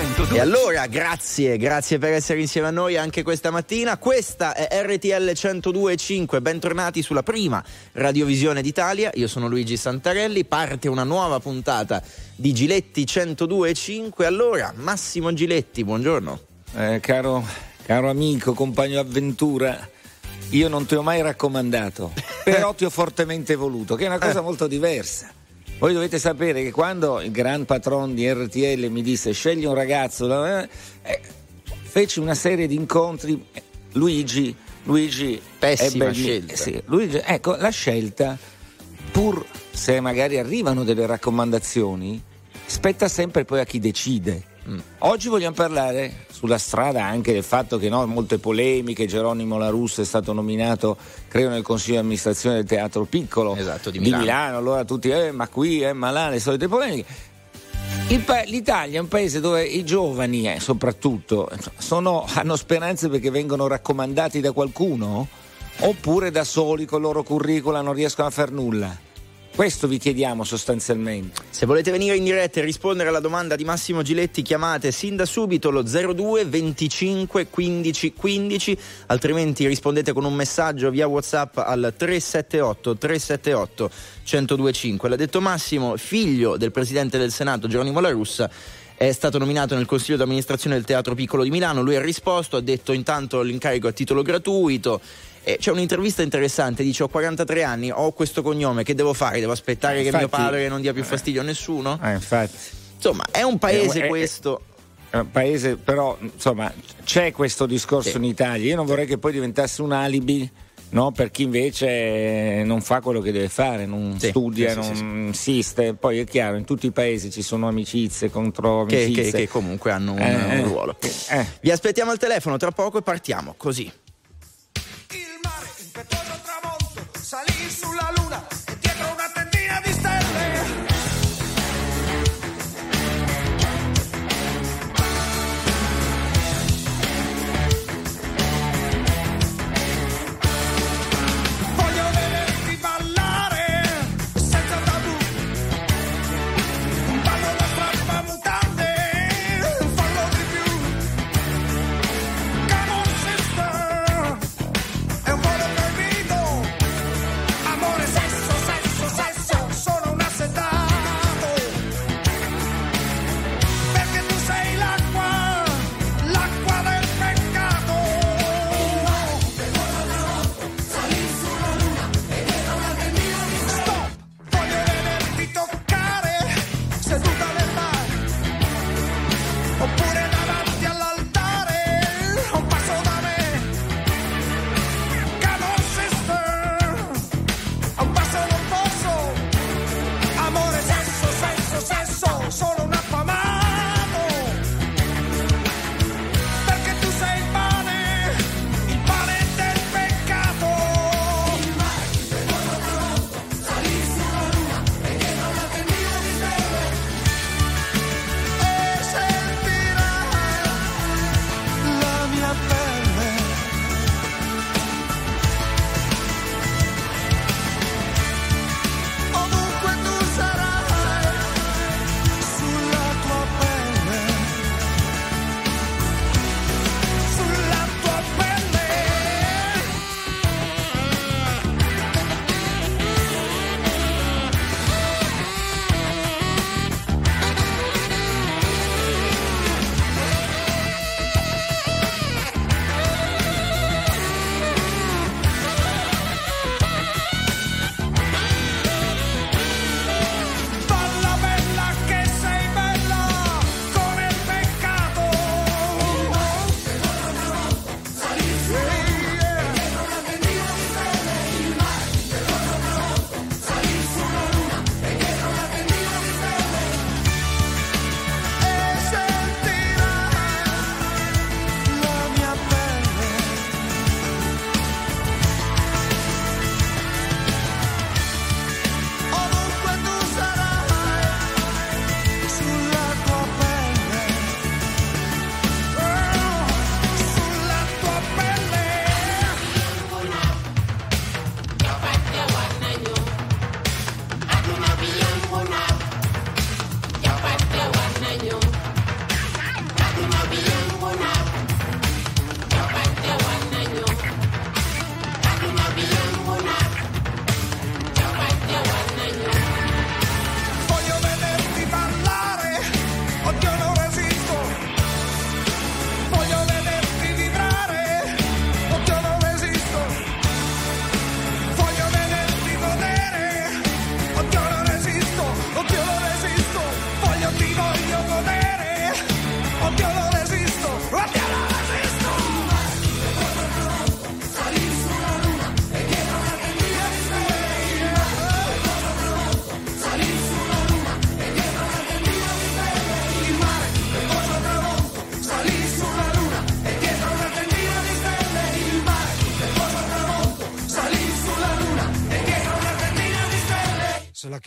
102. E allora, grazie, grazie per essere insieme a noi anche questa mattina. Questa è RTL 102.5, bentornati sulla prima radiovisione d'Italia. Io sono Luigi Santarelli, parte una nuova puntata di Giletti 102.5. Allora, Massimo Giletti, buongiorno. Eh, caro, caro amico, compagno avventura, io non ti ho mai raccomandato, però ti ho fortemente voluto, che è una cosa molto diversa. Voi dovete sapere che quando il gran patron di RTL mi disse scegli un ragazzo, eh, eh, feci una serie di incontri, eh, Luigi, Luigi Pessima ebbe- scelta. sì, Luigi, ecco, la scelta, pur se magari arrivano delle raccomandazioni, spetta sempre poi a chi decide. Oggi vogliamo parlare sulla strada anche del fatto che no, molte polemiche, Geronimo La Russa è stato nominato, credo, nel consiglio di amministrazione del Teatro Piccolo Esatto, di Milano. allora tutti, eh, ma qui, eh, ma là, le solite polemiche. Pa- L'Italia è un paese dove i giovani, eh, soprattutto, sono- hanno speranze perché vengono raccomandati da qualcuno oppure da soli con il loro curricula non riescono a far nulla. Questo vi chiediamo sostanzialmente. Se volete venire in diretta e rispondere alla domanda di Massimo Giletti, chiamate sin da subito lo 02 25 15 15, altrimenti rispondete con un messaggio via WhatsApp al 378 378 1025. L'ha detto Massimo, figlio del presidente del Senato Geronimo La Russa. È stato nominato nel consiglio di amministrazione del Teatro Piccolo di Milano. Lui ha risposto, ha detto intanto l'incarico a titolo gratuito. E c'è un'intervista interessante, dice ho 43 anni, ho questo cognome, che devo fare? Devo aspettare che mio padre non dia più fastidio a nessuno? Eh, infatti. Insomma, è un paese Eh, eh, questo. È un paese, però, insomma, c'è questo discorso Sì. in Italia. Io non vorrei che poi diventasse un alibi. No, per chi invece non fa quello che deve fare, non Sì, studia, sì, sì, non insiste. Poi è chiaro, in tutti i paesi ci sono amicizie contro Che, amicizie. che- che comunque hanno un, Eh, un ruolo. eh. Vi aspettiamo al telefono tra poco e partiamo così.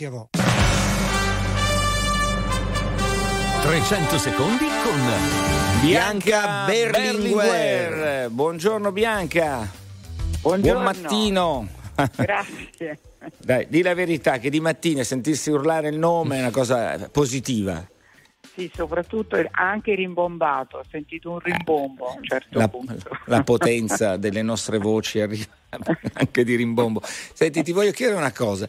Chiavò. 300 secondi con Bianca Berlinguer. Buongiorno Bianca. Buongiorno. Buon mattino. Grazie. Dai, di la verità che di mattina sentirsi urlare il nome è una cosa positiva. Sì, soprattutto anche rimbombato, ho sentito un rimbombo a un certo La, punto. la potenza delle nostre voci arriva anche di rimbombo. Senti, ti voglio chiedere una cosa.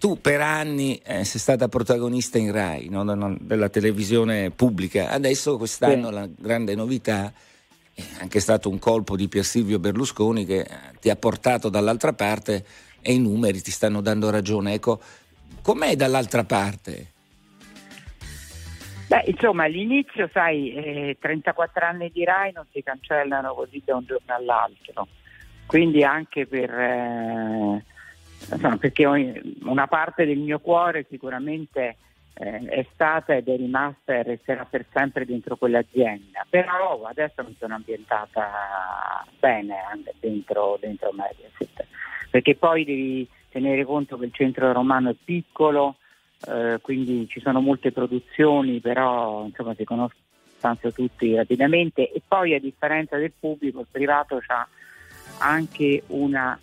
Tu per anni eh, sei stata protagonista in Rai, no? della- televisione pubblica. Adesso quest'anno Sì. la grande novità è anche stato un colpo di Pier Silvio Berlusconi che eh, ti ha portato dall'altra parte e i numeri ti stanno dando ragione. Ecco, com'è dall'altra parte? Beh, insomma, all'inizio, sai, eh, 34 anni di RAI non si cancellano così da un giorno all'altro. Quindi anche per... eh, insomma, perché una parte del mio cuore sicuramente eh, è stata ed è rimasta e resterà per sempre dentro quell'azienda. Però adesso mi sono ambientata bene anche dentro, dentro Mediaset. Perché poi devi tenere conto che il centro romano è piccolo, eh, quindi ci sono molte produzioni, però insomma si conoscono tutti rapidamente e poi a differenza del pubblico il privato ha anche una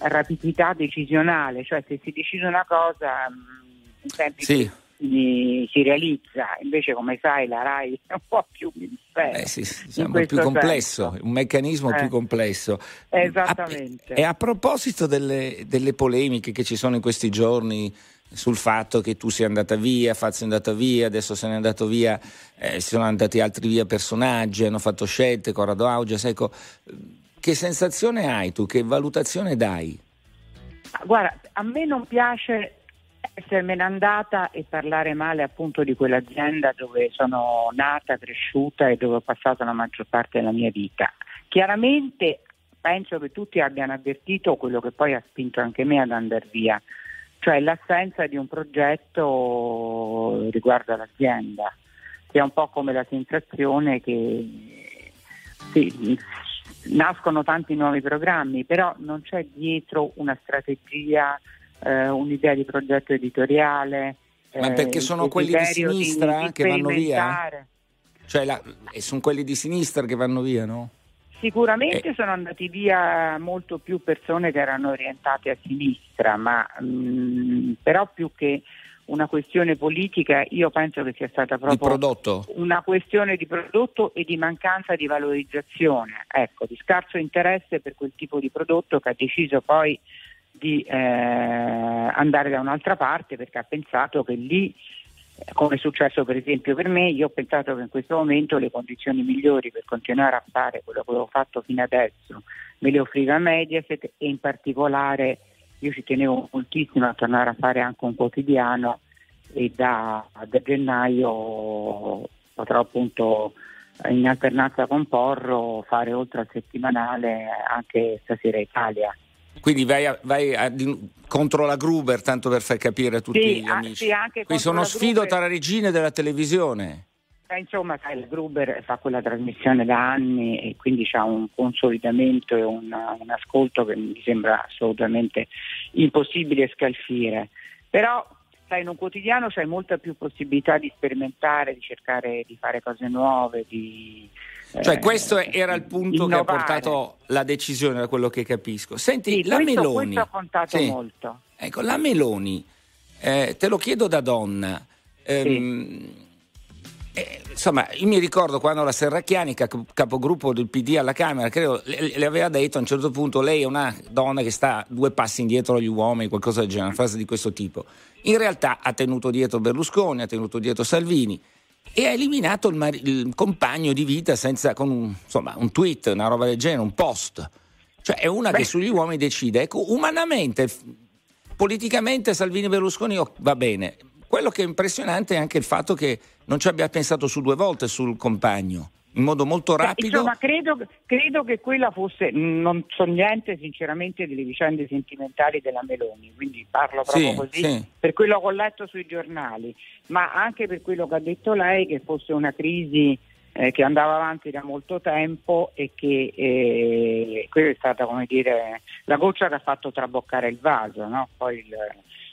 rapidità decisionale, cioè se si decide una cosa mm, in tempi Sì. si, si realizza, invece come sai la RAI è un po' più ministero. Eh sì, diciamo, più complesso, senso. un meccanismo Eh. più complesso. Esattamente. A- e a proposito delle, delle polemiche che ci sono in questi giorni sul fatto che tu sia andata via, Fazio è andata via, adesso se n'è andato via, eh, si sono andati altri via personaggi, hanno fatto scelte, Corrado Augias, ecco, che sensazione hai tu, che valutazione dai? Guarda, a me non piace essermene andata e parlare male appunto di quell'azienda dove sono nata, cresciuta e dove ho passato la maggior parte della mia vita. Chiaramente penso che tutti abbiano avvertito quello che poi ha spinto anche me ad andare via, cioè l'assenza di un progetto riguardo all'azienda, che è un po' come la sensazione che sì, nascono tanti nuovi programmi, però non c'è dietro una strategia, eh, un'idea di progetto editoriale. Ma eh, perché sono il quelli di sinistra di che vanno via? Cioè, la- e sono quelli di sinistra che vanno via, no? Sicuramente Eh. sono andati via molto più persone che erano orientate a sinistra, ma mh, però più che una questione politica, io penso che sia stata proprio una questione di prodotto e di mancanza di valorizzazione, ecco, di scarso interesse per quel tipo di prodotto che ha deciso poi di eh, andare da un'altra parte perché ha pensato che lì, come è successo per esempio per me, io ho pensato che in questo momento le condizioni migliori per continuare a fare quello che avevo fatto fino adesso me le offriva Mediaset e in particolare io ci tenevo moltissimo a tornare a fare anche un quotidiano e da, da gennaio potrò appunto in alternanza con Porro fare oltre al settimanale anche stasera Italia. Quindi vai, a- vai a- contro la Gruber, tanto per far capire a tutti Sì, gli amici. sì, Qui sono sfido Gruber. tra regine della televisione. Eh, insomma, sai, Gruber fa quella trasmissione da anni e quindi c'ha un consolidamento e un, un ascolto che mi sembra assolutamente impossibile scalfire. Però sai, in un quotidiano c'hai molta più possibilità di sperimentare, di cercare di fare cose nuove, di... Cioè, eh, questo era il punto che ha innovare. portato la decisione, da quello che capisco. Senti, Sì, la questo, Meloni. questo ha contato Sì. molto. Ecco, la Meloni, eh, te lo chiedo da donna. ehm, eh, insomma, io mi ricordo quando la Serracchiani, capo- capogruppo del PD alla Camera, credo, le, le aveva detto a un certo punto: lei è una donna che sta due passi indietro agli uomini, qualcosa del genere, una frase di questo tipo. In realtà ha tenuto dietro Berlusconi, ha tenuto dietro Salvini e ha eliminato il, mari- il compagno di vita senza, con un, insomma, un tweet, una roba del genere, un post. Cioè è una Beh. che sugli uomini decide. Ecco, umanamente, politicamente Salvini e Berlusconi oh, va bene. Quello che è impressionante è anche il fatto che non ci abbia pensato su due volte sul compagno, in modo molto Beh, rapido. insomma, credo, credo che quella fosse, non so niente sinceramente delle vicende sentimentali della Meloni, quindi parlo proprio Sì, così sì. per quello che ho letto sui giornali, ma anche per quello che ha detto lei che fosse una crisi eh, che andava avanti da molto tempo e che eh, quella è stata come dire la goccia che ha fatto traboccare il vaso, no? poi il,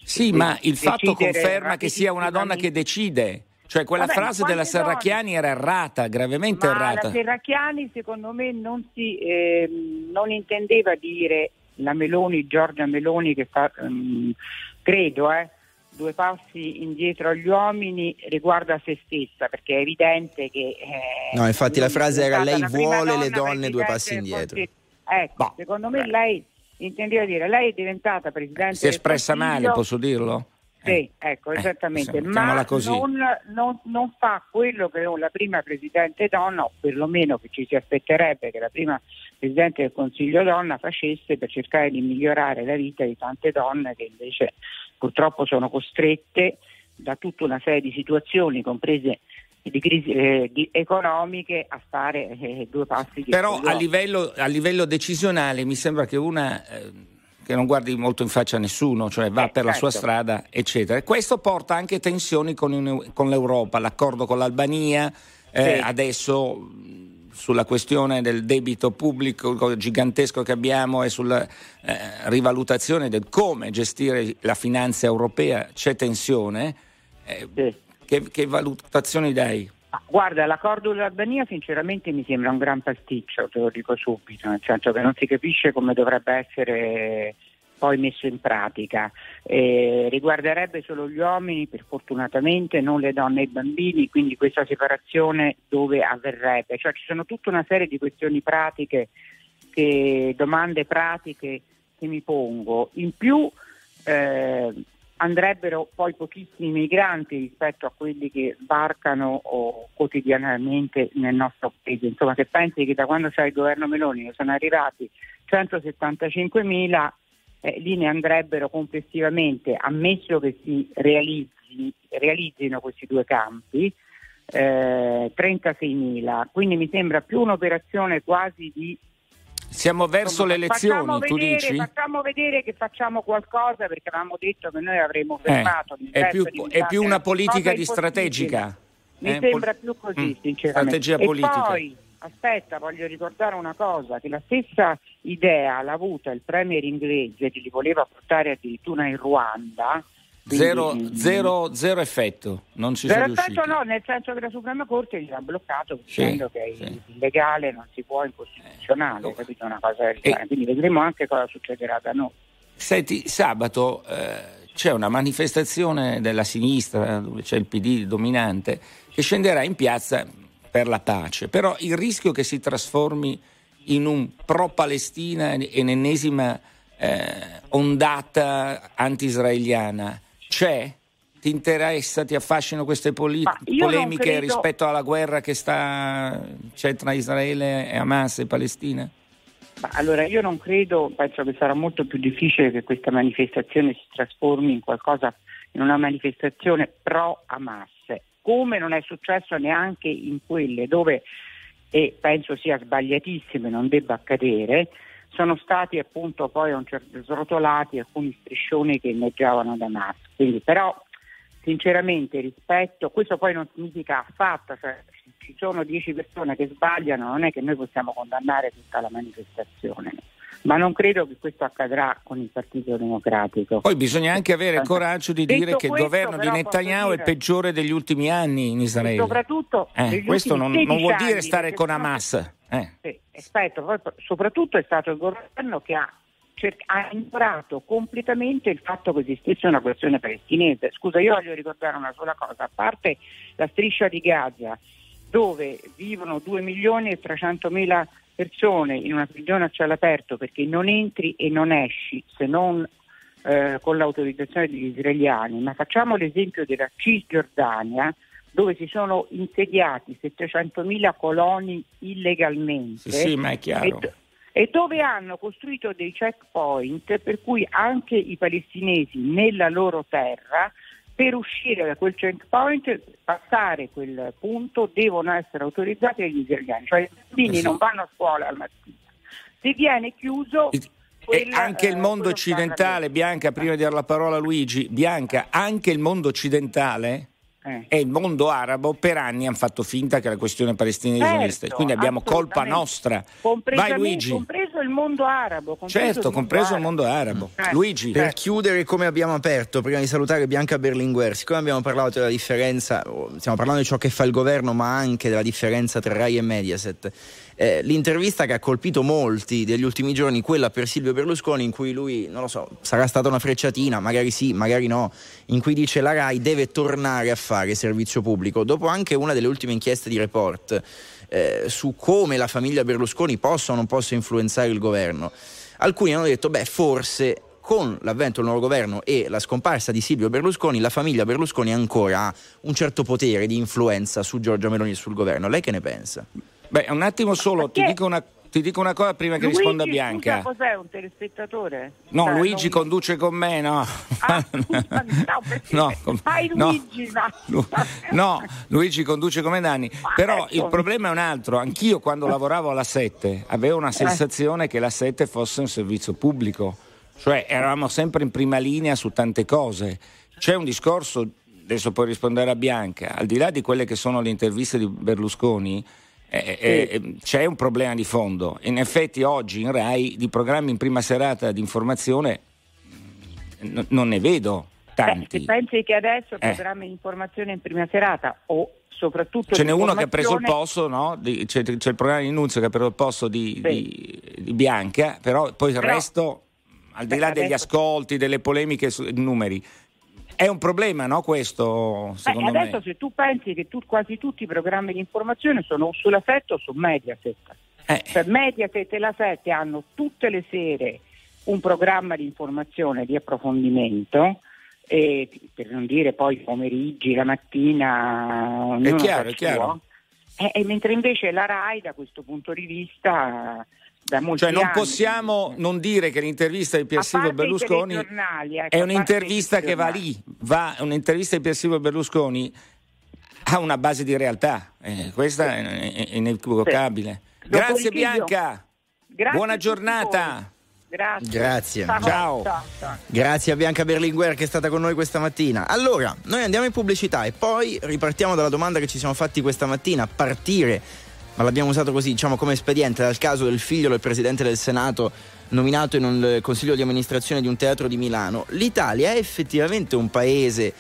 Sì, de- ma il fatto conferma che sia una donna che decide. Cioè quella Vabbè, frase della donne? Serracchiani era errata, gravemente Ma errata. la Serracchiani secondo me non, si, ehm, non intendeva dire la Meloni, Giorgia Meloni che fa, ehm, credo, eh, due passi indietro agli uomini riguardo a se stessa, perché è evidente che... eh, No, infatti la frase era, lei vuole le donne due passi indietro. Consiglio. Ecco, Boh, secondo me beh. lei intendeva dire, lei è diventata presidente Si è espressa male, posso dirlo? Sì, Eh. ecco, Eh, esattamente, insomma, ma non, non- non fa quello che la prima Presidente donna, o perlomeno che ci si aspetterebbe che la prima Presidente del Consiglio donna facesse per cercare di migliorare la vita di tante donne che invece purtroppo sono costrette da tutta una serie di situazioni, comprese di crisi eh, di- economiche, a fare eh, due passi Però a livello, a livello decisionale mi sembra che una eh, che non guardi molto in faccia a nessuno, cioè va Eh, per la sua certo. strada, eccetera. E questo porta anche tensioni con, un- con l'Europa, l'accordo con l'Albania, eh, Sì. adesso sulla questione del debito pubblico gigantesco che abbiamo e sulla eh, rivalutazione del come gestire la finanza europea c'è tensione. Eh, Sì. che, che valutazioni dai? Guarda, l'accordo con l'Albania sinceramente mi sembra un gran pasticcio, te lo dico subito, nel senso che non si capisce come dovrebbe essere poi messo in pratica. Eh, riguarderebbe solo gli uomini, per fortunatamente, non le donne e i bambini, quindi questa separazione dove avverrebbe? Cioè ci sono tutta una serie di questioni pratiche, che- domande pratiche che mi pongo. In più eh, andrebbero poi pochissimi migranti rispetto a quelli che sbarcano quotidianamente nel nostro paese. Insomma, se pensi che da quando c'è il governo Meloni ne sono arrivati 175 mila, eh, lì ne andrebbero complessivamente, ammesso che si realizzi- realizzino questi due campi, eh, 36.000. Quindi mi sembra più un'operazione quasi di Siamo verso Insomma, le elezioni, facciamo tu vedere, dici? Facciamo vedere che facciamo qualcosa perché avevamo detto che noi avremmo Eh, fermato. è, l'ingresso più, è più una politica di strategica. Mi eh? sembra Pol- più così, Mm, sinceramente. Strategia e politica. poi, aspetta, voglio ricordare una cosa, che la stessa idea l'ha avuta il premier inglese che li voleva portare addirittura in Ruanda. Zero, mm, zero- zero effetto, non ci Zero sono riusciti. effetto no, nel senso che la Suprema Corte gli ha bloccato Sì, dicendo che è sì. illegale, non si può, incostituzionale, Eh, capito? Una cosa del genere. Quindi vedremo anche cosa succederà da noi. Senti, sabato eh, c'è una manifestazione della sinistra, dove c'è il PD dominante, che scenderà in piazza per la pace. Però il rischio che si trasformi in un pro-Palestina e in ennesima eh, ondata anti-israeliana c'è? Ti interessa, ti affascinano queste poli- polemiche credo- rispetto alla guerra che sta, c'è tra Israele e Hamas e Palestina? Ma allora io non credo, penso che sarà molto più difficile che questa manifestazione si trasformi in qualcosa, in una manifestazione pro Hamas, come non è successo neanche in quelle dove, e penso sia sbagliatissimo e non debba accadere, sono stati appunto poi a un certo srotolati alcuni striscioni che inneggiavano Hamas. Quindi però sinceramente rispetto, questo poi non significa affatto, cioè ci sono dieci persone che sbagliano, non è che noi possiamo condannare tutta la manifestazione, ma non credo che questo accadrà con il Partito Democratico. Poi bisogna anche avere il coraggio di Detto dire che il governo di Netanyahu posso è il dire- peggiore degli ultimi anni in E Israele. soprattutto Eh, questo non, non vuol 16 dire stare con Hamas. eh. Sì, aspetta, poi soprattutto è stato il governo che ha, cer- ha ignorato completamente il fatto che esistesse una questione palestinese. Scusa, io voglio ricordare una sola cosa, a parte la striscia di Gaza, dove vivono 2 milioni e 300 mila persone in una prigione a cielo aperto perché non entri e non esci se non eh, con l'autorizzazione degli israeliani, ma facciamo l'esempio della Cisgiordania dove si sono insediati 700.000 coloni illegalmente Sì, sì, ma è chiaro. e, e dove hanno costruito dei checkpoint per cui anche i palestinesi nella loro terra per uscire da quel checkpoint, passare quel punto, devono essere autorizzati dagli israeliani, cioè i bambini Eh sì. non vanno a scuola al mattino. Se viene chiuso E quel, anche il eh, mondo quello occidentale, Bianca, prima di dare la parola a Luigi, Bianca, anche il mondo occidentale Eh. e il mondo arabo per anni hanno fatto finta che la questione palestinese Certo, esistesse. Quindi abbiamo colpa nostra. Vai Luigi. Mondo arabo. compreso Certo, compreso il mondo arabo. Eh, Luigi, Per chiudere, come abbiamo aperto, prima di salutare Bianca Berlinguer, siccome abbiamo parlato della differenza, stiamo parlando di ciò che fa il governo, ma anche della differenza tra Rai e Mediaset. eh, l'intervista che ha colpito molti degli ultimi giorni, quella per Silvio Berlusconi, in cui lui, non lo so, sarà stata una frecciatina, magari sì, magari no, in cui dice la Rai deve tornare a fare servizio pubblico. Dopo anche una delle ultime inchieste di report eh, su come la famiglia Berlusconi possa o non possa influenzare il governo, alcuni hanno detto, beh, forse con l'avvento del nuovo governo e la scomparsa di Silvio Berlusconi, la famiglia Berlusconi ancora ha un certo potere di influenza su Giorgia Meloni e sul governo. Lei che ne pensa? beh, un attimo solo, ti dico una, ti dico una cosa prima che Luigi, risponda scusa, Bianca. cos'è un telespettatore? No, Cioè, Luigi non- conduce con me, no. Ah, scusa, no, com- no. Luigi, no. No, Luigi conduce come Nanni. Però ecco. il problema è un altro. Anch'io quando lavoravo alla 7 avevo Eh. una sensazione che la 7 fosse un servizio pubblico. Cioè eravamo sempre in prima linea su tante cose. C'è un discorso, adesso puoi rispondere a Bianca, al di là di quelle che sono le interviste di Berlusconi, eh, eh, eh, c'è un problema di fondo. In effetti oggi in Rai di programmi in prima serata di informazione mm, n- non ne vedo Beh, tanti. se pensi che adesso Eh. programmi di informazione in prima serata o soprattutto Ce n'è uno che ha preso il posto, no? Di- c'è, c'è il programma di Nunzio che ha preso il posto di, di- di Bianca, però poi il Però- resto, al di Beh, là degli ascolti, delle polemiche sui numeri, è un problema, no? Questo, Beh, secondo adesso me. se tu pensi che tu- quasi tutti i programmi di informazione sono sulla 7 o su Mediaset. Eh, Cioè Mediaset e la 7 hanno tutte le sere un programma di informazione, di approfondimento, e, per non dire poi pomeriggi, la mattina, ognuno chiaro, è chiaro. E, e mentre invece la RAI da questo punto di vista cioè non anni- possiamo non dire che l'intervista di Pier Silvio Berlusconi telegiornali, ecco, è un'intervista che va lì, va, un'intervista di Pier Silvio Berlusconi ha una base di realtà, eh, questa è, è- è inequivocabile. Sì. Grazie Bianca, Grazie buona giornata. Grazie. Grazie. Ciao. ciao. Grazie a Bianca Berlinguer che è stata con noi questa mattina. Allora, noi andiamo in pubblicità e poi ripartiamo dalla domanda che ci siamo fatti questa mattina, a partire, ma l'abbiamo usato così, diciamo come espediente, dal caso del figlio del Presidente del Senato nominato in un eh, consiglio di amministrazione di un teatro di Milano. L'Italia è effettivamente un paese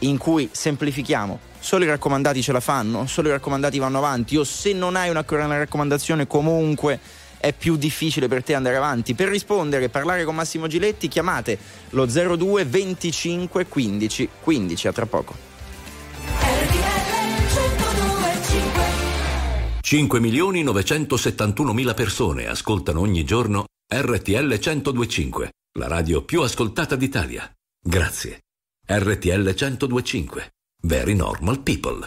in cui semplifichiamo. Solo i raccomandati ce la fanno, solo i raccomandati vanno avanti o se non hai una, raccomandazione comunque è più difficile per te andare avanti. Per rispondere e parlare con Massimo Giletti chiamate lo 02 25 15 15 a tra poco. 5 milioni 971 mila persone ascoltano ogni giorno RTL 1025, la radio più ascoltata d'Italia. Grazie. RTL 1025. Very normal people.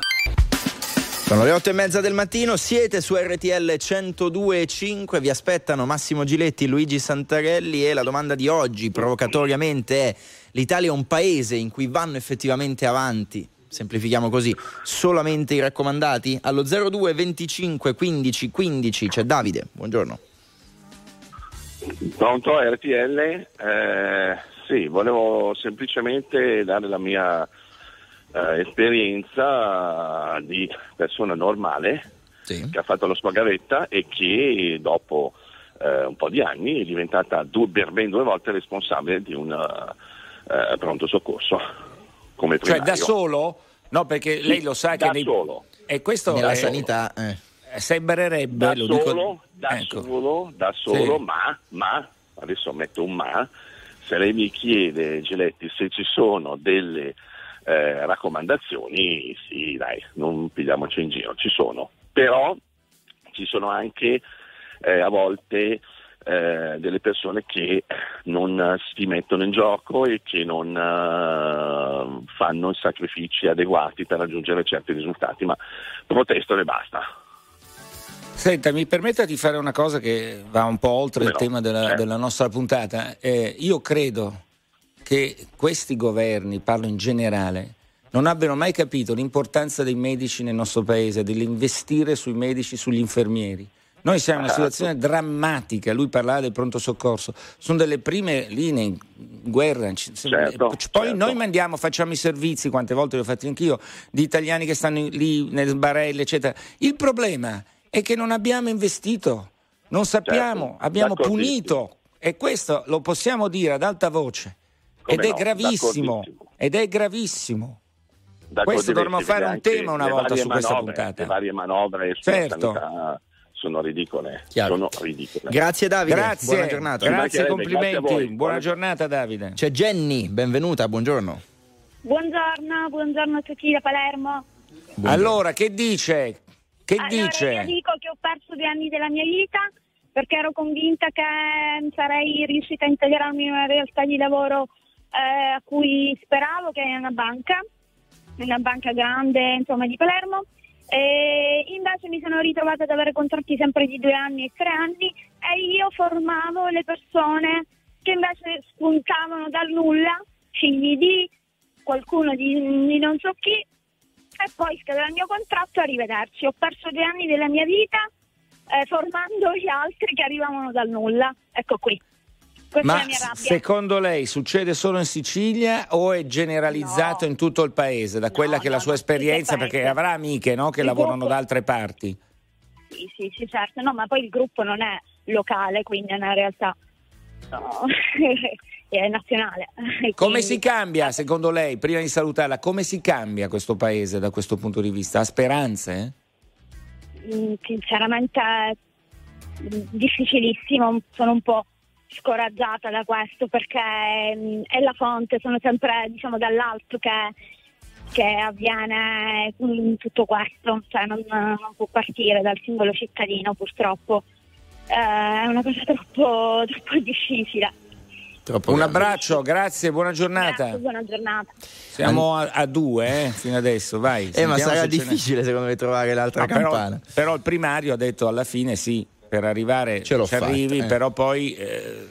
Sono le 8 e mezza del mattino, siete su RTL 102.5, vi aspettano Massimo Giletti, Luigi Santarelli e la domanda di oggi provocatoriamente è l'Italia è un paese in cui vanno effettivamente avanti, semplifichiamo così, solamente i raccomandati? Allo 02 25 15 15 c'è Davide, buongiorno. Pronto RTL? Eh, sì, volevo semplicemente dare la mia eh, esperienza di persona normale Sì. che ha fatto lo spagavetta e che dopo eh, un po' di anni è diventata due, per ben due volte responsabile di un eh, pronto soccorso come Cioè da solo? No, perché lei lo sa che da nei- solo. E questo Nella è- sanità... eh. sembrerebbe, da lo solo, dico da ecco. solo, da solo, Sì. ma, ma, adesso metto un ma, se lei mi chiede, Giletti, se ci sono delle eh, raccomandazioni, sì, dai, non pigliamoci in giro, ci sono, però ci sono anche eh, a volte eh, delle persone che non eh, si mettono in gioco e che non eh, fanno i sacrifici adeguati per raggiungere certi risultati, ma protestano e basta. Senta, mi permetta di fare una cosa che va un po' oltre Come il tema della, Certo. della nostra puntata. Eh, io credo che questi governi, parlo in generale, non abbiano mai capito l'importanza dei medici nel nostro paese, dell'investire sui medici, sugli infermieri. Noi siamo in una Esatto. situazione drammatica, lui parlava del pronto soccorso, sono delle prime linee in guerra. Certo, Poi certo. noi mandiamo, facciamo i servizi, quante volte li ho fatti anch'io, di italiani che stanno lì nelle barelle, eccetera. Il problema è che non abbiamo investito non sappiamo, Certo, abbiamo punito e questo lo possiamo dire ad alta voce. Ed è no, gravissimo, d'accordissimo. ed è gravissimo. Questo dovremmo fare un tema una volta su questa manovre, puntata. Le varie manovre sulla Certo. sanità sono ridicole. Chiaro. Sono ridicole. Grazie Davide, Grazie, buona giornata. Gra- grazie, Grazie complimenti. voi. Buona giornata Davide. C'è Jenny, benvenuta, buongiorno. Buongiorno, buongiorno a tutti da Palermo. Allora, che dice? Che allora, dice? io dico che ho perso due anni della mia vita perché ero convinta che sarei riuscita a integrarmi in una realtà di lavoro eh, a cui speravo, che è una banca, una banca grande insomma di Palermo. E invece mi sono ritrovata ad avere contratti sempre di due anni e tre anni e io formavo le persone che invece spuntavano dal nulla, figli di qualcuno di, di non so chi, e poi scadeva il mio contratto arrivederci. Ho perso due anni della mia vita eh, formando gli altri che arrivavano dal nulla. Ecco qui. Questa Ma secondo lei succede solo in Sicilia o è generalizzato No. in tutto il paese, da No, quella che è la no, sua no, esperienza, perché avrà amiche no, che Il lavorano gruppo- da altre parti? Sì, sì, sì, certo. No, ma poi il gruppo non è locale, quindi è una realtà no, è nazionale. Come quindi- si cambia, secondo lei, prima di salutarla, come si cambia questo paese da questo punto di vista? Ha speranze? Mm, sinceramente difficilissimo, sono un po' scoraggiata da questo perché mm, è la fonte, sono sempre diciamo dall'alto che, che avviene tutto questo, cioè non, non può partire dal singolo cittadino purtroppo, Eh, è una cosa troppo, troppo difficile. Troppo Un grande. abbraccio, grazie, buona giornata. Grazie, buona giornata. Siamo a, a due eh, fino adesso, vai. Eh, ma sarà difficile secondo me trovare l'altra No, però, campana. però il primario ha detto alla fine sì, per arrivare Ce l'ho ci fatta, arrivi, eh. però poi eh,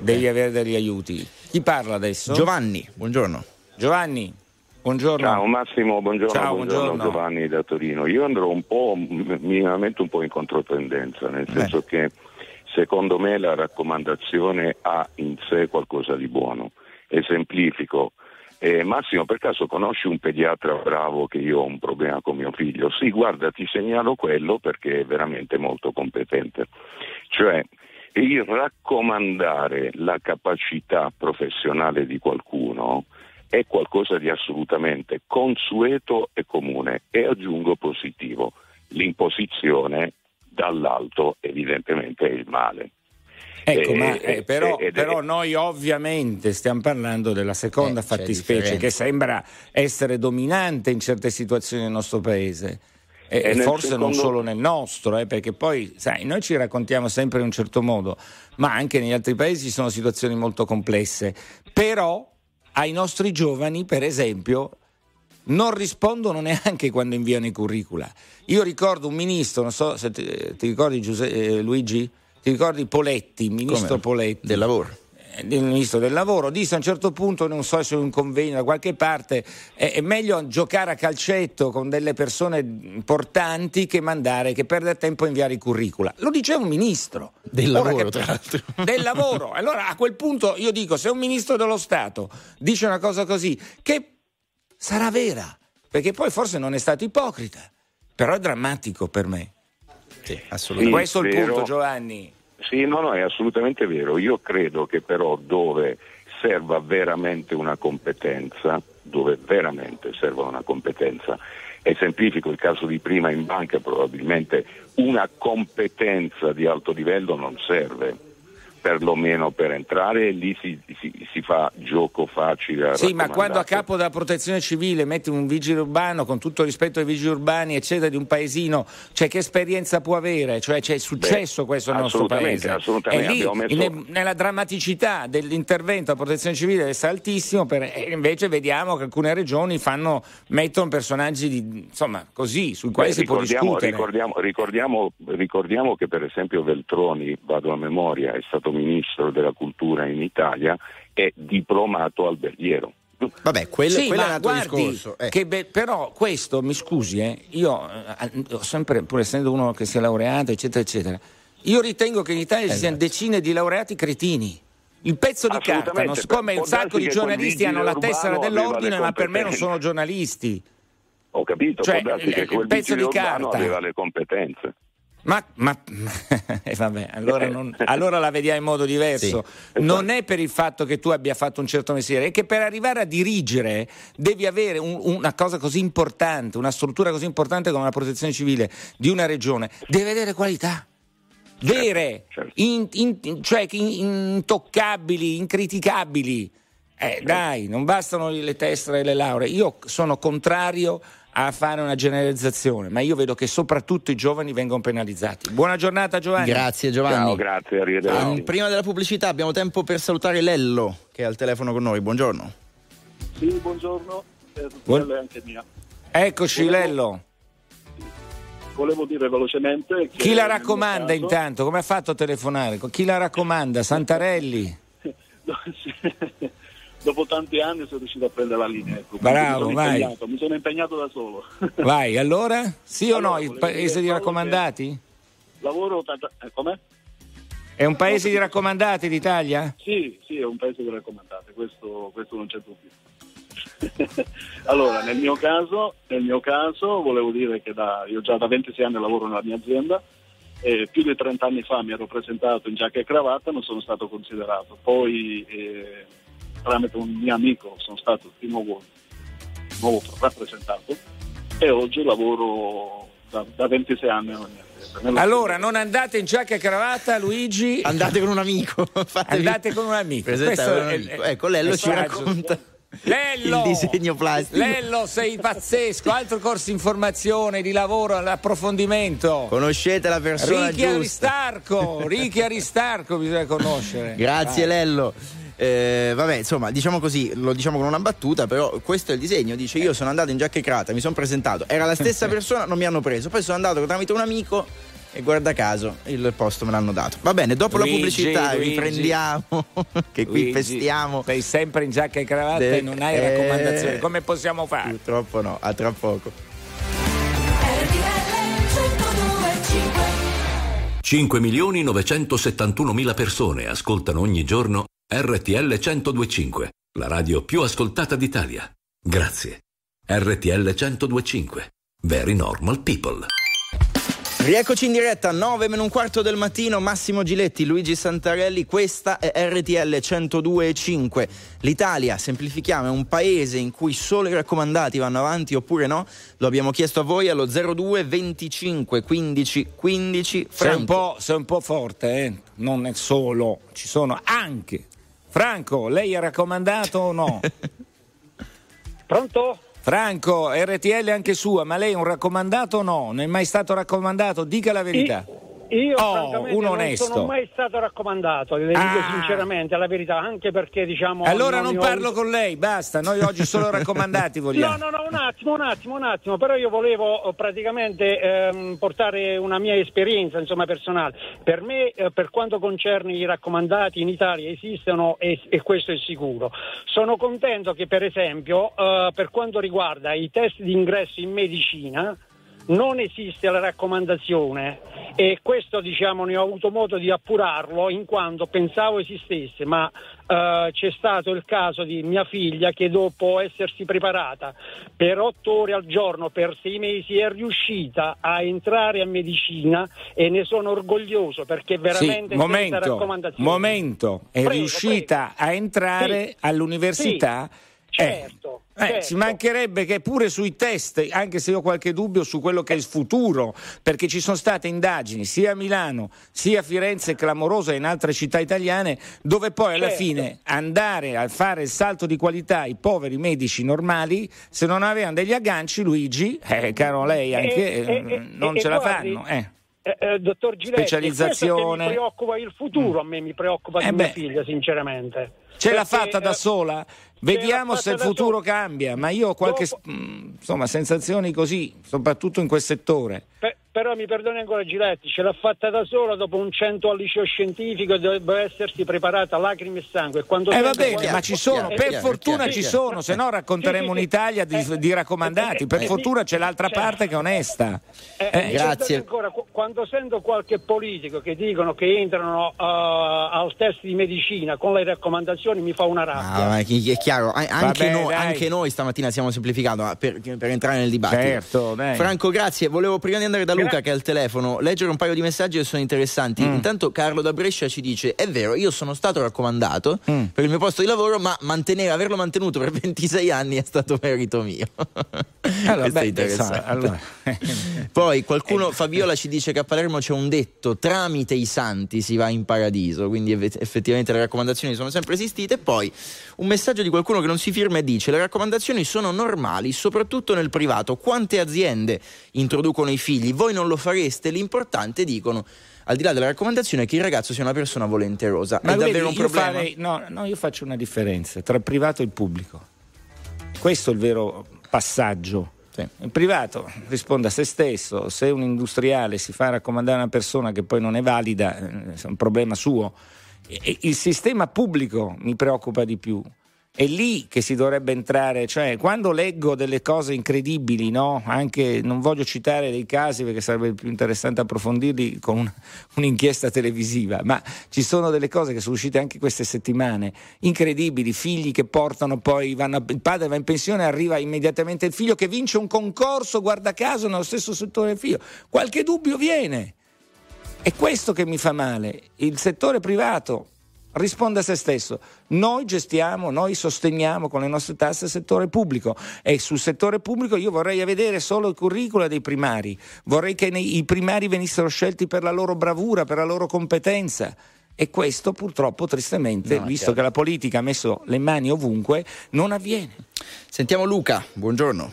devi avere degli aiuti. Chi parla adesso? Giovanni, buongiorno. Giovanni, buongiorno. Ciao Massimo, buongiorno, Ciao, buongiorno, buongiorno. Giovanni da Torino. Io andrò un po', minimamente un po' in controtendenza, nel Beh. senso che secondo me la raccomandazione ha in sé qualcosa di buono. Esemplifico. Eh, Massimo, per caso conosci un pediatra bravo che io ho un problema con mio figlio? Sì, guarda, ti segnalo quello perché è veramente molto competente. Cioè, il raccomandare la capacità professionale di qualcuno è qualcosa di assolutamente consueto e comune e aggiungo positivo. L'imposizione dall'alto evidentemente è il male. Ecco, Eh, ma eh, eh, però, è- però noi ovviamente stiamo parlando della seconda Eh, fattispecie che sembra essere dominante in certe situazioni nel nostro paese. E, forse non secondo- solo nel nostro, eh, perché poi, sai, noi ci raccontiamo sempre in un certo modo, ma anche negli altri paesi ci sono situazioni molto complesse. Però ai nostri giovani, per esempio, non rispondono neanche quando inviano i curricula. Io ricordo un ministro, non so se ti, ti ricordi Giuse- eh, Luigi, ti ricordi Poletti, il ministro Come? Poletti Del lavoro. eh, del ministro del lavoro, disse a un certo punto, non so se è un convegno da qualche parte, è, è meglio giocare a calcetto con delle persone importanti che mandare, che perdere tempo a inviare i curricula. Lo diceva un ministro. Del Ora lavoro, che- tra l'altro. Del lavoro. Allora a quel punto io dico, se un ministro dello Stato dice una cosa così, che sarà vera, perché poi forse non è stato ipocrita, però è drammatico per me. Sì, assolutamente. Questo è il vero. punto Giovanni. Sì, no, no, è assolutamente vero. Io credo che però dove serva veramente una competenza, dove veramente serva una competenza, esemplifico il caso di prima in banca, probabilmente una competenza di alto livello non serve, perlomeno per entrare lì si, si- si fa gioco facile. Sì, ma quando a capo della protezione civile metti un vigile urbano, con tutto il rispetto ai vigili urbani, eccetera, di un paesino, cioè che esperienza può avere? Cioè c'è successo Beh, questo nel nostro paese. assolutamente, lì, messo- ne- nella drammaticità dell'intervento a protezione civile deve essere altissimo, per- invece vediamo che alcune regioni fanno, mettono personaggi di, insomma, così, sui quali Beh, si può discutere. ricordiamo, ricordiamo- ricordiamo che per esempio Veltroni, vado a memoria, è stato ministro della cultura in Italia e diplomato alberghiero. Vabbè, quello, Sì, quello è un altro guardi discorso. eh. che be- però questo, mi scusi, eh, io eh, sempre, pur essendo uno che si è laureato, eccetera, eccetera, io ritengo che in Italia ci siano Esatto. decine di laureati cretini. Il pezzo di carta, non, siccome un sacco di quel giornalisti hanno la tessera dell'ordine, ma per me non sono giornalisti. Ho capito, Cioè, può darsi il- che il quel pezzo di carta. aveva le competenze. Ma, ma eh, vabbè, allora, non- allora la vediamo in modo diverso. Non è per il fatto che tu abbia fatto un certo mestiere, è che per arrivare a dirigere devi avere un- una cosa così importante, una struttura così importante come la protezione civile di una regione, deve avere qualità. Vere, certo. in- in- cioè in- intoccabili, incriticabili. Eh, dai, non bastano le testere e le lauree. Io sono contrario a fare una generalizzazione, ma io vedo che soprattutto i giovani vengono penalizzati. Buona giornata Giovanni. Grazie Giovanni. Ciao, grazie, arrivederci. Ah, prima della pubblicità abbiamo tempo per salutare Lello che è al telefono con noi. Buongiorno. Sì, buongiorno, eh, Buon- è anche mia. Eccoci Volevo- Lello. Volevo dire velocemente che Chi la raccomanda caso- intanto? Come ha fatto a telefonare? Chi la raccomanda? Santarelli? Sì. Dopo tanti anni sono riuscito a prendere la linea. Ecco. Bravo, mi sono vai. impegnato, mi sono impegnato da solo. Vai, allora? Sì o no? Il paese di raccomandati? Lavoro tanta- eh, com'è? È un paese di raccomandati l'Italia? Sì, sì, è un paese di raccomandate, questo, questo non c'è dubbio. allora, nel mio, caso, nel mio caso volevo dire che da, io già da 26 anni lavoro nella mia azienda e più di 30 anni fa mi ero presentato in giacca e cravatta non sono stato considerato. Poi eh, tramite un mio amico sono stato di nuovo, nuovo rappresentato e oggi lavoro da, da 26 anni Allora, non andate in giacca e cravatta, Luigi. Andate con un amico. fatevi- Andate con un amico. Questo un amico. è- Ecco, Lello ci racconta Lello! il disegno plastico. Lello, sei pazzesco, altro corso di informazione, di lavoro, all'approfondimento. Conoscete la persona Ricky giusta. Aristarco, Ricky Aristarco bisogna conoscere. Grazie Vai. Lello. Eh, vabbè, insomma, diciamo così, lo diciamo con una battuta, però questo è il disegno. Dice: Io sono andato in giacca e cravatta, mi sono presentato, era la stessa persona, non mi hanno preso. Poi sono andato tramite un amico e guarda caso il posto me l'hanno dato. Va bene, dopo la Luigi, pubblicità Luigi. riprendiamo, che qui Luigi, festiamo. Sei sempre in giacca e cravatta De- e non hai eh, raccomandazioni. Come possiamo fare? Purtroppo no, a tra poco. 5 milioni 971 mila persone ascoltano ogni giorno RTL 1025, la radio più ascoltata d'Italia. Grazie. RTL 1025. Very normal people. Rieccoci in diretta, 9 meno un quarto del mattino, Massimo Giletti, Luigi Santarelli, questa è RTL 102.5. L'Italia, semplifichiamo, è un paese in cui solo i raccomandati vanno avanti oppure no? Lo abbiamo chiesto a voi allo 02 25 15 15. Sei un, Franco. po', sei un po' forte, eh? Non è solo, ci sono anche. Franco, lei è raccomandato o no? Pronto? Franco, RTL anche sua, ma lei è un raccomandato o no? Non è mai stato raccomandato? Dica la verità. Io Oh, francamente un non sono mai stato raccomandato, le dico Ah. sinceramente la verità, anche perché diciamo... Allora non ho- parlo con lei, basta. Noi oggi solo raccomandati vogliamo. No, no, no, un attimo, un attimo, un attimo, però io volevo eh, praticamente ehm, portare una mia esperienza, insomma, personale. Per me, eh, per quanto concerne i raccomandati in Italia esistono e, e questo è sicuro. Sono contento che, per esempio, eh, per quanto riguarda i test di ingresso in medicina, non esiste la raccomandazione e questo diciamo ne ho avuto modo di appurarlo in quanto pensavo esistesse ma eh, c'è stato il caso di mia figlia che dopo essersi preparata per otto ore al giorno per sei mesi è riuscita a entrare a medicina e ne sono orgoglioso perché veramente Sì, momento, momento, è Prego, riuscita a entrare Sì. all'università. Sì, certo, Eh, certo. Ci mancherebbe che pure sui test, anche se io ho qualche dubbio su quello che è il futuro, perché ci sono state indagini sia a Milano sia a Firenze, clamorose e in altre città italiane, dove poi alla Certo. fine andare a fare il salto di qualità i poveri medici normali, se non avevano degli agganci, Luigi, eh, caro lei, anche E- eh, non ce la guardi, fanno. Eh. Eh, eh, dottor Giletti, Specializzazione. mi preoccupa il futuro, a me mi preoccupa Eh di mia figlia, sinceramente. Ce l'ha Perché, fatta da eh, sola? Vediamo se il futuro cambia, ma io ho qualche Dopo- mh, insomma, sensazioni così, soprattutto in quel settore. Pe- però mi perdoni ancora Giletti, ce l'ha fatta da sola dopo un cento al liceo scientifico dovrebbe essersi preparata lacrime e sangue. E Quando Eh va sento- bene, ma ci sono, chiaro, per chiaro, fortuna chiaro, ci chiaro. sono, se no racconteremo Sì, sì, sì. un'Italia di, Eh, di raccomandati, per eh, fortuna c'è l'altra certo. parte che è onesta. Eh, Eh, grazie. Ancora, qu- quando sento qualche politico che dicono che entrano uh, al test di medicina con le raccomandazioni mi fa una rabbia. Ah, è chiaro, anche, Vabbè, noi, anche noi stamattina stiamo semplificando ah, per, per entrare nel dibattito. Certo. Franco, grazie. Volevo prima di andare da Grazie Luca che è al telefono, leggere un paio di messaggi che sono interessanti. Mm. Intanto Carlo da Brescia ci dice: È vero, io sono stato raccomandato Mm. per il mio posto di lavoro, ma mantenere, averlo mantenuto per 26 anni è stato merito mio. Allora, beh, interessante. allora- Poi qualcuno, Fabiola ci dice che a Palermo c'è un detto: tramite i santi si va in paradiso. Quindi eff- effettivamente le raccomandazioni sono sempre esistite. Poi un messaggio di qualcuno che non si firma e dice: Le raccomandazioni sono normali, soprattutto nel privato. Quante aziende introducono i figli? Voi non lo fareste? L'importante, dicono, al di là della raccomandazione, è che il ragazzo sia una persona volenterosa. Ma è vedi, davvero un problema? farei- no, no, io faccio una differenza tra il privato e il pubblico. Questo è il vero passaggio. Sì. Il privato risponde a se stesso, se un industriale si fa raccomandare a una persona che poi non è valida, eh, è un problema suo. E il sistema pubblico mi preoccupa di più. È lì che si dovrebbe entrare, cioè quando leggo delle cose incredibili, no? Anche non voglio citare dei casi perché sarebbe più interessante approfondirli con un- un'inchiesta televisiva, ma ci sono delle cose che sono uscite anche queste settimane, incredibili, figli che portano poi, vanno il padre va in pensione, arriva immediatamente il figlio che vince un concorso, guarda caso, nello stesso settore del figlio. Qualche dubbio viene. È questo che mi fa male. Il settore privato risponde a se stesso. Noi gestiamo, noi sosteniamo con le nostre tasse il settore pubblico e sul settore pubblico io vorrei vedere solo il curricula dei primari. Vorrei che nei- i primari venissero scelti per la loro bravura, per la loro competenza. E questo purtroppo, tristemente, No, visto chiaro. che la politica ha messo le mani ovunque, non avviene. Sentiamo Luca, buongiorno.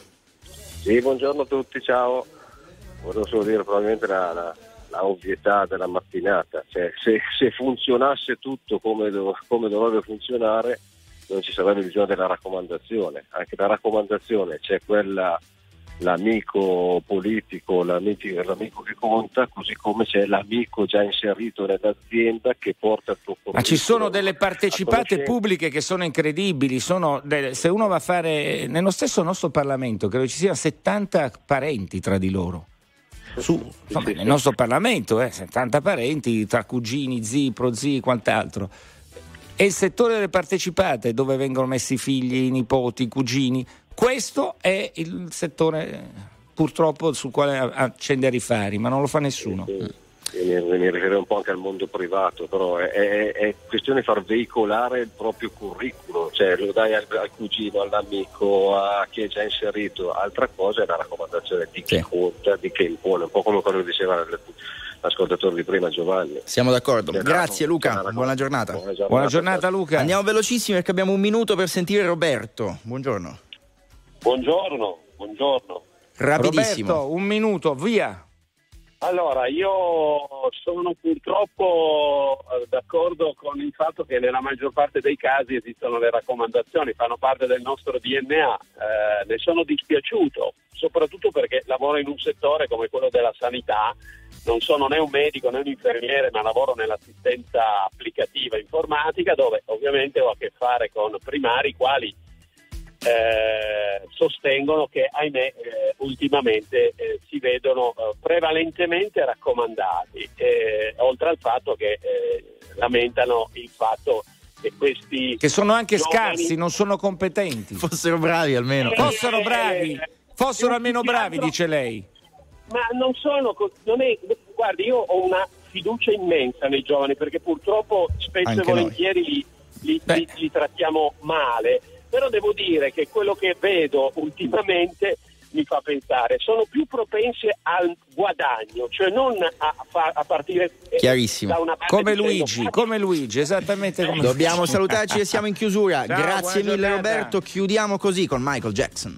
Sì, buongiorno a tutti, ciao. Volevo solo dire probabilmente la, la- la ovvietà della mattinata, cioè, se, se funzionasse tutto come, dov- come dovrebbe funzionare non ci sarebbe bisogno della raccomandazione, anche la raccomandazione c'è quella l'amico politico, l'amico, l'amico che conta, così come c'è l'amico già inserito nell'azienda che porta il tuo Ma ci sono delle partecipate pubbliche che sono incredibili. sono delle- se uno va a fare nello stesso nostro Parlamento, credo ci siano 70 parenti tra di loro. Su, insomma, nel nostro Parlamento, eh, 70 parenti tra cugini, zii, prozii e quant'altro. E il settore delle partecipate, dove vengono messi i figli, i nipoti, i cugini, questo è il settore purtroppo sul quale accendere i fari, ma non lo fa nessuno. Mi, riferirei un po' anche al mondo privato, però è, è- è questione di far veicolare il proprio curriculum, cioè lo dai al, al cugino, all'amico, a chi è già inserito. Altra cosa è la raccomandazione di chi Sì. conta, di chi impone, un po' come quello che diceva l'ascoltatore di prima Giovanni. Siamo d'accordo. La- Grazie c'è Luca, la- buona giornata. Buona giornata. Buona giornata Luca. Andiamo velocissimi perché abbiamo un minuto per sentire Roberto. Buongiorno. Buongiorno, buongiorno. Rapidissimo. Roberto, un minuto, via. Allora, io sono purtroppo eh, d'accordo con il fatto che nella maggior parte dei casi esistono le raccomandazioni, fanno parte del nostro DNA. Eh, ne sono dispiaciuto, soprattutto perché lavoro in un settore come quello della sanità. Non sono né un medico né un infermiere, ma lavoro nell'assistenza applicativa informatica, dove ovviamente ho a che fare con primari quali eh, sostengono che ahimè eh, ultimamente eh, si vedono eh, prevalentemente raccomandati, eh, oltre al fatto che eh, lamentano il fatto che questi Che sono anche giovani- scarsi, non sono competenti. Fossero bravi almeno. Eh, Fossero bravi, fossero almeno bravi, dice lei. Ma non sono, non è, guardi, io ho una fiducia immensa nei giovani perché purtroppo spesso Anche e volentieri li, li- li- li trattiamo male, però devo dire che quello che vedo ultimamente mi fa pensare, sono più propense al guadagno, cioè non a, fa- a partire eh, Chiarissimo. da una parte Come dicendo, Luigi, "Ma come Luigi, esattamente come Dobbiamo salutarci e siamo in chiusura. Ciao, Grazie mille giornata. Roberto. Chiudiamo così con Michael Jackson.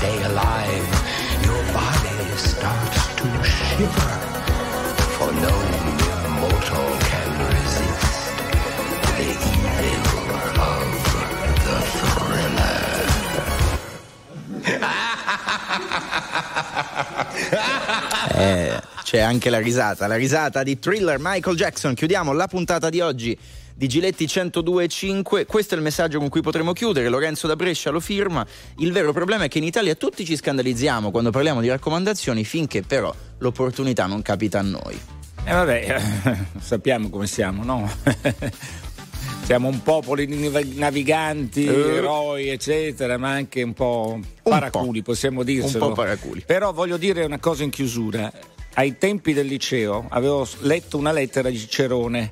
Stay alive, your body starts to shiver, for no mere mortal can resist the evil of the thriller. Eh, c'è anche la risata, la risata di Thriller Michael Jackson. Chiudiamo la puntata di oggi di Giletti 102.5. Questo è il messaggio con cui potremo chiudere. Lorenzo da Brescia lo firma. Il vero problema è che in Italia tutti ci scandalizziamo quando parliamo di raccomandazioni, finché però l'opportunità non capita a noi. E vabbè, sappiamo come siamo, no? Siamo un popolo di nav- naviganti, Eh. eroi, eccetera, ma anche un po' paraculi, possiamo dircelo. Un po' paraculi. Però voglio dire una cosa in chiusura. Ai tempi del liceo avevo letto una lettera di Cicerone,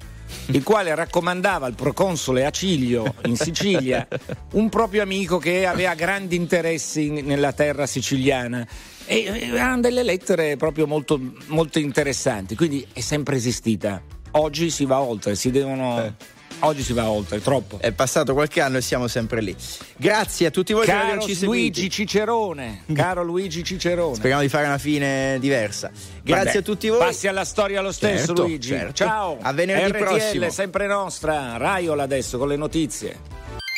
il quale raccomandava al proconsole Acilio in Sicilia un proprio amico che aveva grandi interessi in- nella terra siciliana. E eh, erano delle lettere proprio molto, molto interessanti, quindi è sempre esistita. Oggi si va oltre, si devono. Oggi si va oltre, troppo. È passato qualche anno e siamo sempre lì. Grazie a tutti voi per Caro averci seguiti. Luigi Cicerone, caro Luigi Cicerone. Speriamo di fare una fine diversa. Grazie Vabbè, a tutti voi. Passi alla storia lo stesso, Certo, Luigi. certo. Ciao. A venerdì RTL, prossimo. sempre nostra. Raiola adesso con le notizie.